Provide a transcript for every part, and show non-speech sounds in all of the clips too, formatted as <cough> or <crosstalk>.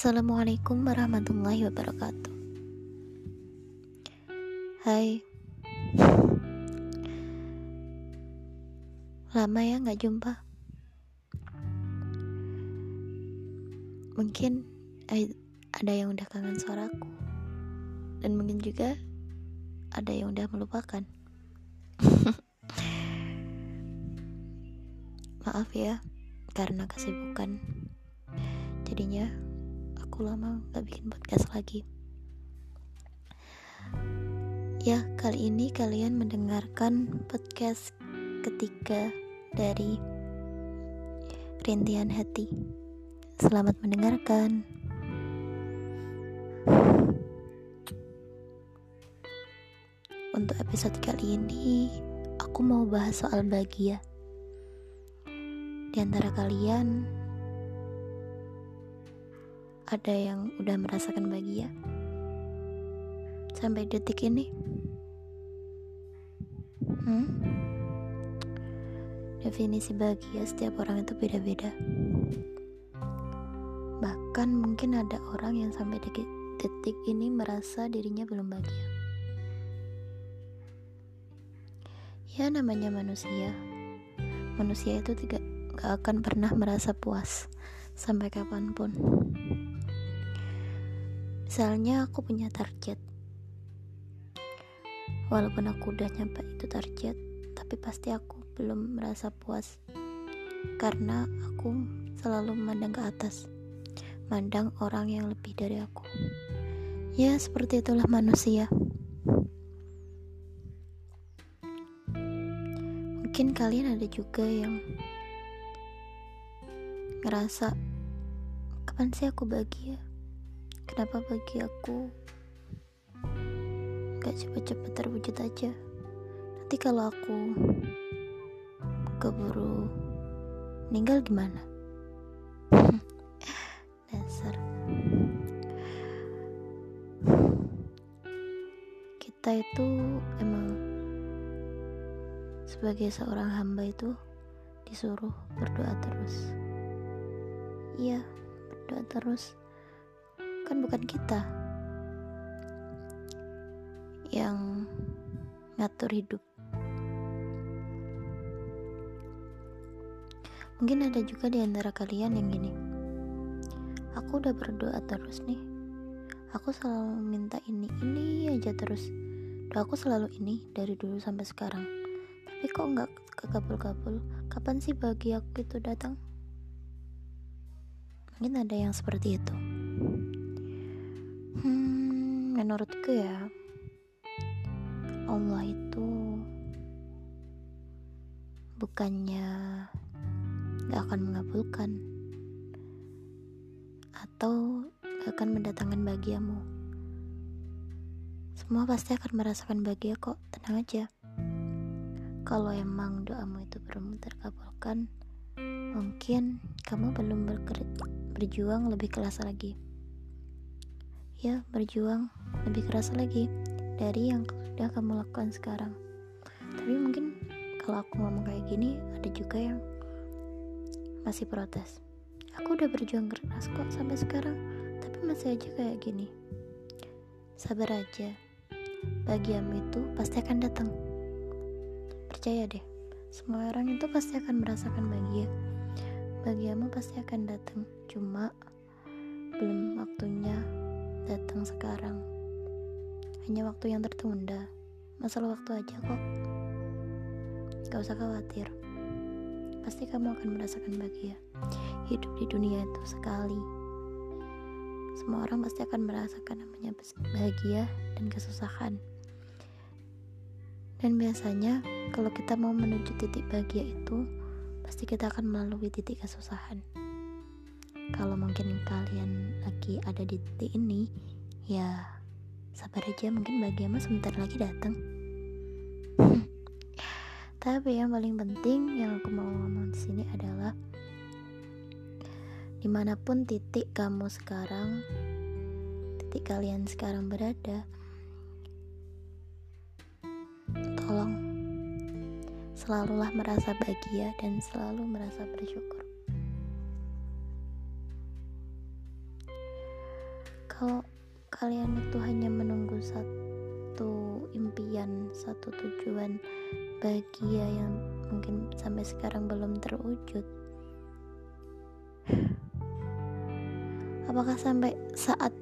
Assalamualaikum warahmatullahi wabarakatuh. Hai. Lama ya gak jumpa? Mungkin ada yang udah kangen suaraku. Dan mungkin juga ada yang udah melupakan. <laughs> Maaf ya Karena kesibukan. Jadinya lama gak bikin podcast lagi. Ya, kali ini kalian mendengarkan podcast ketiga dari Rintian Hati. Selamat mendengarkan. Untuk episode kali ini Aku mau bahas soal bahagia. Di antara kalian ada yang udah merasakan bahagia sampai detik ini? Hmm? Definisi bahagia setiap orang itu beda-beda. Bahkan mungkin ada orang yang sampai detik, detik ini merasa dirinya belum bahagia. Ya namanya manusia. Manusia itu tidak gak akan pernah merasa puas sampai kapan pun. Misalnya aku punya target. Walaupun aku udah nyampe itu target, tapi pasti aku belum merasa puas. Karena aku selalu memandang ke atas. Mandang orang yang lebih dari aku. Ya, seperti itulah manusia. Mungkin kalian ada juga yang ngerasa kapan sih aku bahagia? Kenapa bagi aku gak cepet-cepet terwujud aja? Nanti kalau aku keburu meninggal gimana? <laughs> Dasar. Kita itu emang sebagai seorang hamba itu disuruh berdoa terus. Iya, berdoa terus kan bukan kita yang ngatur hidup. Mungkin ada juga di antara kalian yang gini. Aku udah berdoa terus nih. Aku selalu minta ini, ini aja terus. Doaku selalu ini dari dulu sampai sekarang. Tapi kok nggak kekabul-kabul? Kapan sih bagi aku itu datang? Mungkin ada yang seperti itu. Hmm, menurutku ya, Allah itu bukannya gak akan mengabulkan atau gak akan mendatangkan bahagiamu. Semua pasti akan merasakan bahagia kok, tenang aja. Kalau emang doamu itu belum terkabulkan, mungkin kamu belum berjuang lebih kelas lagi ya berjuang. Lebih keras lagi dari yang sudah kamu lakukan sekarang. Tapi mungkin kalau aku ngomong kayak gini ada juga yang masih protes. Aku udah berjuang keras kok sampai sekarang tapi masih aja kayak gini. Sabar aja. Bagiamu itu pasti akan datang. Percaya deh semua orang itu pasti akan merasakan bahagia. Bagiamu pasti akan datang. Cuma belum waktunya datang sekarang. Hanya waktu yang tertunda. Masalah waktu aja kok. Gak usah khawatir. Pasti kamu akan merasakan bahagia. Hidup di dunia itu sekali. Semua orang pasti akan merasakan namanya bahagia dan kesusahan. Dan biasanya kalau kita mau menuju titik bahagia itu, pasti kita akan melalui titik kesusahan kalau mungkin kalian lagi ada di titik ini ya sabar aja mungkin bahagiamu sebentar lagi datang. <laughs> Tapi yang paling penting yang aku mau ngomong di sini adalah di mana pun titik kamu sekarang titik kalian sekarang berada tolong selalulah merasa bahagia dan selalu merasa bersyukur kalau kalian itu hanya menunggu satu impian satu tujuan bahagia yang mungkin sampai sekarang belum terwujud. Apakah sampai saat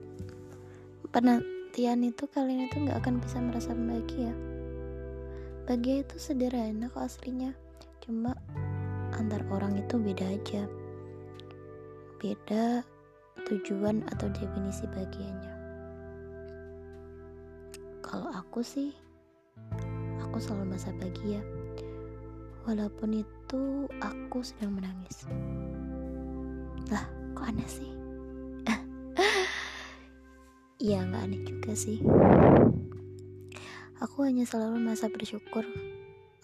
penantian itu kalian itu nggak akan bisa merasa bahagia? Bahagia itu sederhana kok aslinya. Cuma antar orang itu beda aja. Beda tujuan atau definisi bahagianya? Kalau aku sih aku selalu merasa bahagia. Walaupun itu aku sedang menangis. Lah kok aneh sih? <laughs> Ya nggak aneh juga sih. Aku hanya selalu merasa bersyukur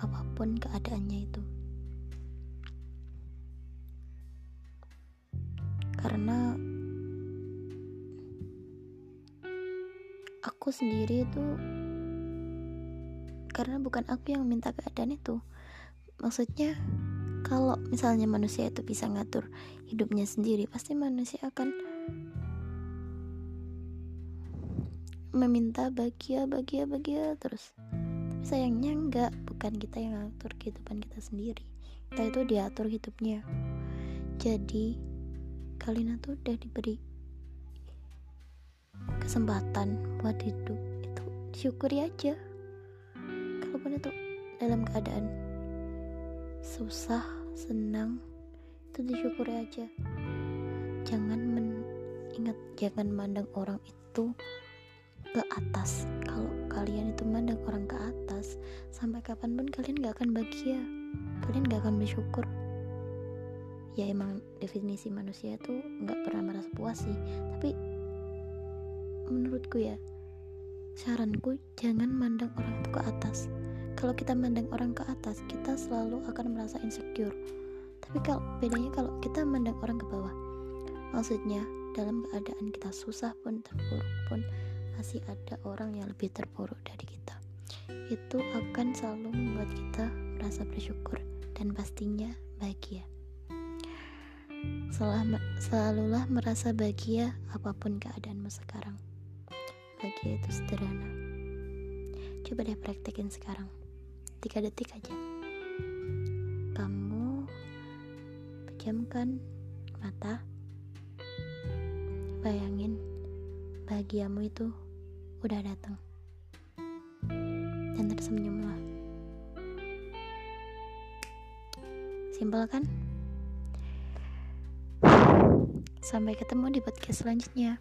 apa pun keadaannya itu. Karena aku sendiri itu karena bukan aku yang minta keadaan itu. Maksudnya kalau misalnya manusia itu bisa ngatur hidupnya sendiri pasti manusia akan meminta bahagia bahagia bahagia terus. Tapi sayangnya enggak bukan kita yang ngatur kehidupan kita sendiri. Kita itu diatur hidupnya. Jadi kalian tuh udah diberi kesempatan buat hidup. Itu syukuri aja. Kalaupun itu dalam keadaan susah senang itu disyukuri aja. Jangan men ingat jangan mandang orang itu ke atas. Kalau kalian itu mandang orang ke atas sampai kapan pun kalian gak akan bahagia. Kalian gak akan bersyukur. Ya emang definisi manusia itu nggak pernah merasa puas sih. Tapi menurutku ya saranku jangan mandang orang itu ke atas. Kalau kita mandang orang ke atas kita selalu akan merasa insecure. Tapi kalau bedanya kalau kita mandang orang ke bawah maksudnya dalam keadaan kita susah pun terpuruk pun masih ada orang yang lebih terpuruk dari kita. Itu akan selalu membuat kita merasa bersyukur dan pastinya bahagia. Selalulah merasa bahagia apa pun keadaanmu sekarang bahagia itu sederhana. Coba deh praktekin sekarang. Tiga detik aja. Kamu pejamkan mata. Bayangin bahagiamu itu udah datang. Dan tersenyumlah simpel kan? Sampai ketemu di podcast selanjutnya